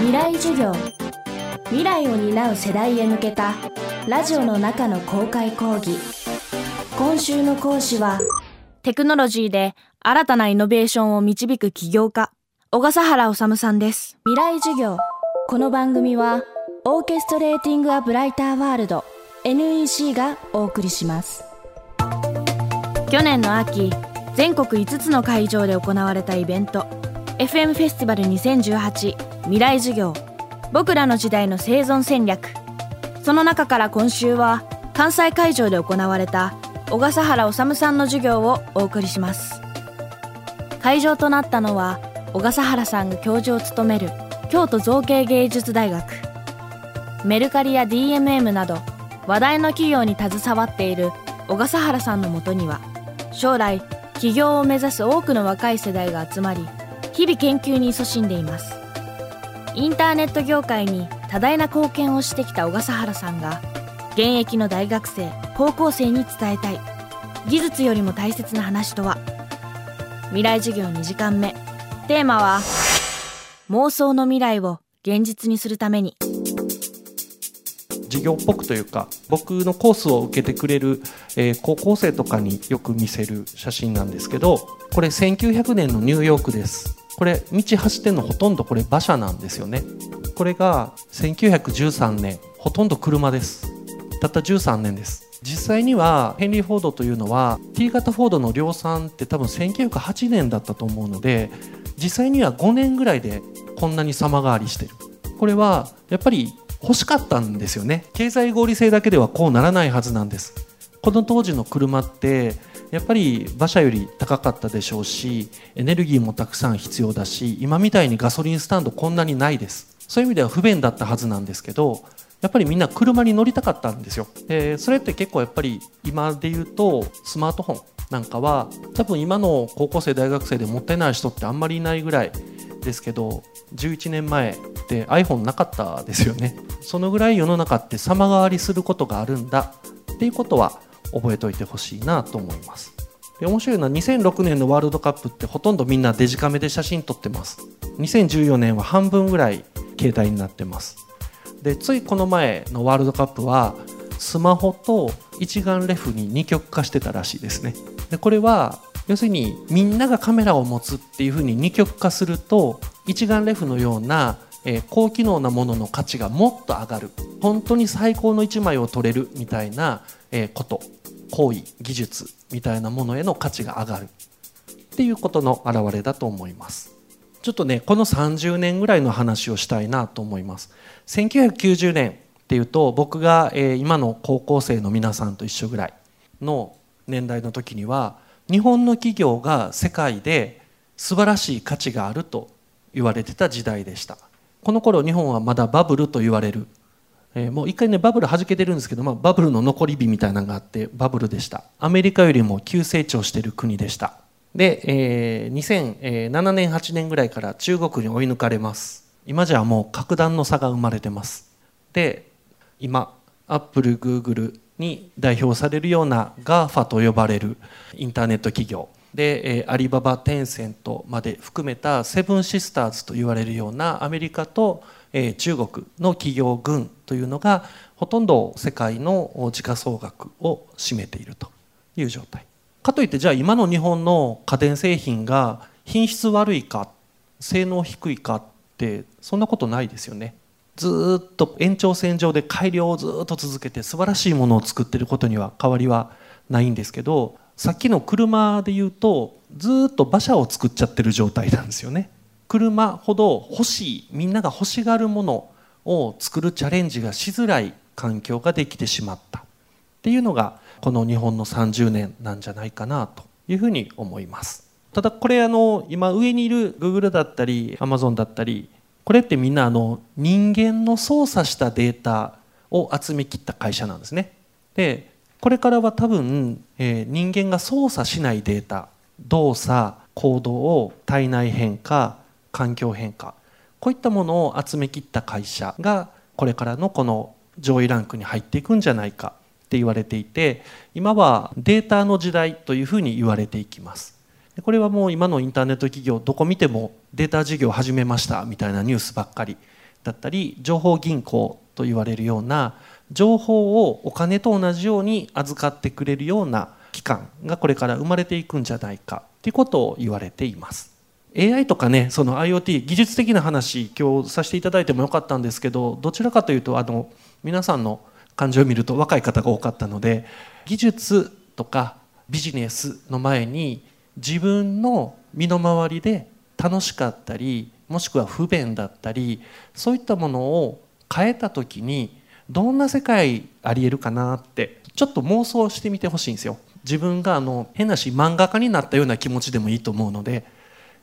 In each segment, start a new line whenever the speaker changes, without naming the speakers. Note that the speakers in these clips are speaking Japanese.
未来授業。未来を担う世代へ向けたラジオの中の公開講義。今週の講師は
テクノロジーで新たなイノベーションを導く起業家小笠原治さんです。
未来授業。この番組はオーケストレーティング・ア・ブライター・ワールド NEC がお送りします。
去年の秋全国5つの会場で行われたイベント FM フェスティバル2018未来授業。僕らの時代の生存戦略。その中から今週は関西会場で行われた小笠原治さんの授業をお送りします。会場となったのは小笠原さんが教授を務める京都造形芸術大学。メルカリや DMM など話題の企業に携わっている小笠原さんのもとには将来起業を目指す多くの若い世代が集まり日々研究に勤しんでいます。インターネット業界に多大な貢献をしてきた小笠原さんが現役の大学生高校生に伝えたい。技術よりも大切な話とは？未来授業2時間目。テーマは妄想の未来を現実にするために。
授業っぽくというか僕のコースを受けてくれる、えー、高校生とかによく見せる写真なんですけどこれ1900年のニューヨークです。これ道走ってんのほとんどこれ馬車なんですよね。これが1913年ほとんど車です。たった13年です。実際にはヘンリー・フォードというのは T 型フォードの量産って多分1908年だったと思うので実際には5年ぐらいでこんなに様変わりしてる。これはやっぱり欲しかったんですよね。経済合理性だけではこうならないはずなんです。この当時の車ってやっぱり馬車より高かったでしょうしエネルギーもたくさん必要だし今みたいにガソリンスタンドこんなにないです。そういう意味では不便だったはずなんですけどやっぱりみんな車に乗りたかったんですよ、えー、それって結構やっぱり今で言うとスマートフォンなんかは多分今の高校生大学生で持ってない人ってあんまりいないぐらいですけど11年前って iPhone なかったですよね。そのぐらい世の中って様変わりすることがあるんだっていうことは覚えておいてほしいなと思います。で面白いのは2006年のワールドカップってほとんどみんなデジカメで写真撮ってます。2014年は半分ぐらい携帯になってます。でついこの前のワールドカップはスマホと一眼レフに二極化してたらしいですね。でこれは要するにみんながカメラを持つっていうふうに二極化すると一眼レフのような、えー、高機能なものの価値がもっと上がる。本当に最高の1枚を撮れるみたいな、えー、こと。行為技術みたいなものへの価値が上がるっていうことの表れだと思います。ちょっとねこの30年ぐらいの話をしたいなと思います。1990年っていうと僕が、え、今の高校生の皆さんと一緒ぐらいの年代の時には日本の企業が世界で素晴らしい価値があると言われてた時代でした。この頃日本はまだバブルと言われる、えー、もう一回ねバブルはじけてるんですけど、まあ、バブルの残り火みたいなのがあってバブルでした。アメリカよりも急成長してる国でした。で、えー、2007年8年ぐらいから中国に追い抜かれます。今じゃもう格段の差が生まれてます。で今アップルグーグルに代表されるような GAFA と呼ばれるインターネット企業。で、えアリババテンセントまで含めたセブンシスターズと言われるようなアメリカと、え中国の企業群というのがほとんど世界の時価総額を占めているという状態。かといってじゃあ今の日本の家電製品が品質悪いか性能低いかってそんなことないですよね。ずっと延長線上で改良をずっと続けて素晴らしいものを作ってることには変わりはないんですけどさっきの車で言うとずっと馬車を作っちゃってる状態なんですよね。車ほど欲しいみんなが欲しがるものを作るチャレンジがしづらい環境ができてしまった。っていうのがこの日本の30年なんじゃないかなというふうに思います。ただこれあの今上にいる Google だったり Amazon だったりこれってみんなあの人間の操作したデータを集めきった会社なんですね。でこれからは多分、えー、人間が操作しないデータ動作行動を体内変化環境変化こういったものを集めきった会社がこれからのこの上位ランクに入っていくんじゃないかって言われていて今はデータの時代というふうに言われていきます。これはもう今のインターネット企業どこ見てもデータ事業始めましたみたいなニュースばっかりだったり情報銀行と言われるような情報をお金と同じように預かってくれるような機関がこれから生まれていくんじゃないかということを言われています。AI とかねその IoT 技術的な話今日させていただいてもよかったんですけどどちらかというとあの皆さんの感情を見ると若い方が多かったので技術とかビジネスの前に自分の身の回りで楽しかったりもしくは不便だったりそういったものを変えた時にどんな世界ありえるかなってちょっと妄想してみてほしいんですよ。自分があの変なし漫画家になったような気持ちでもいいと思うので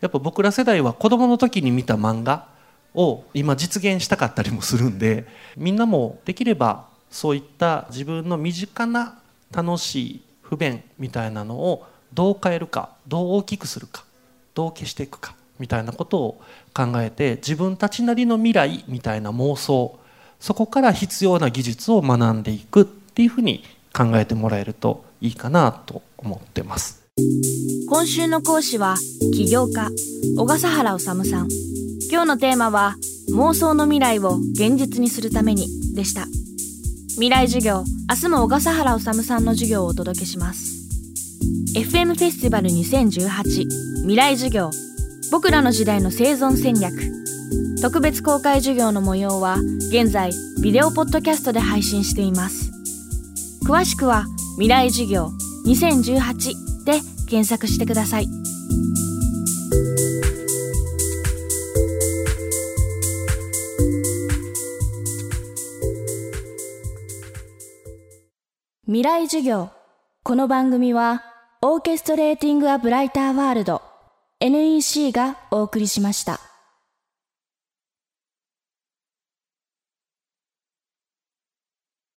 やっぱ僕ら世代は子供の時に見た漫画を今実現したかったりもするんでみんなもできればそういった自分の身近な楽しい不便みたいなのをどう変えるかどう大きくするかどう消していくかみたいなことを考えて自分たちなりの未来みたいな妄想そこから必要な技術を学んでいくっていうふうに考えてもらえるといいかなと思ってます。
今週の講師は起業家小笠原治さん。今日のテーマは妄想の未来を現実にするためにでした。未来授業明日も小笠原治さんの授業をお届けします。FM フェスティバル2018未来授業。僕らの時代の生存戦略。特別公開授業の模様は現在ビデオポッドキャストで配信しています。詳しくは未来授業2018で検索してください。
未来授業。この番組はオーケストレーティング・ア・ブライター・ワールド。NEC がお送りしました。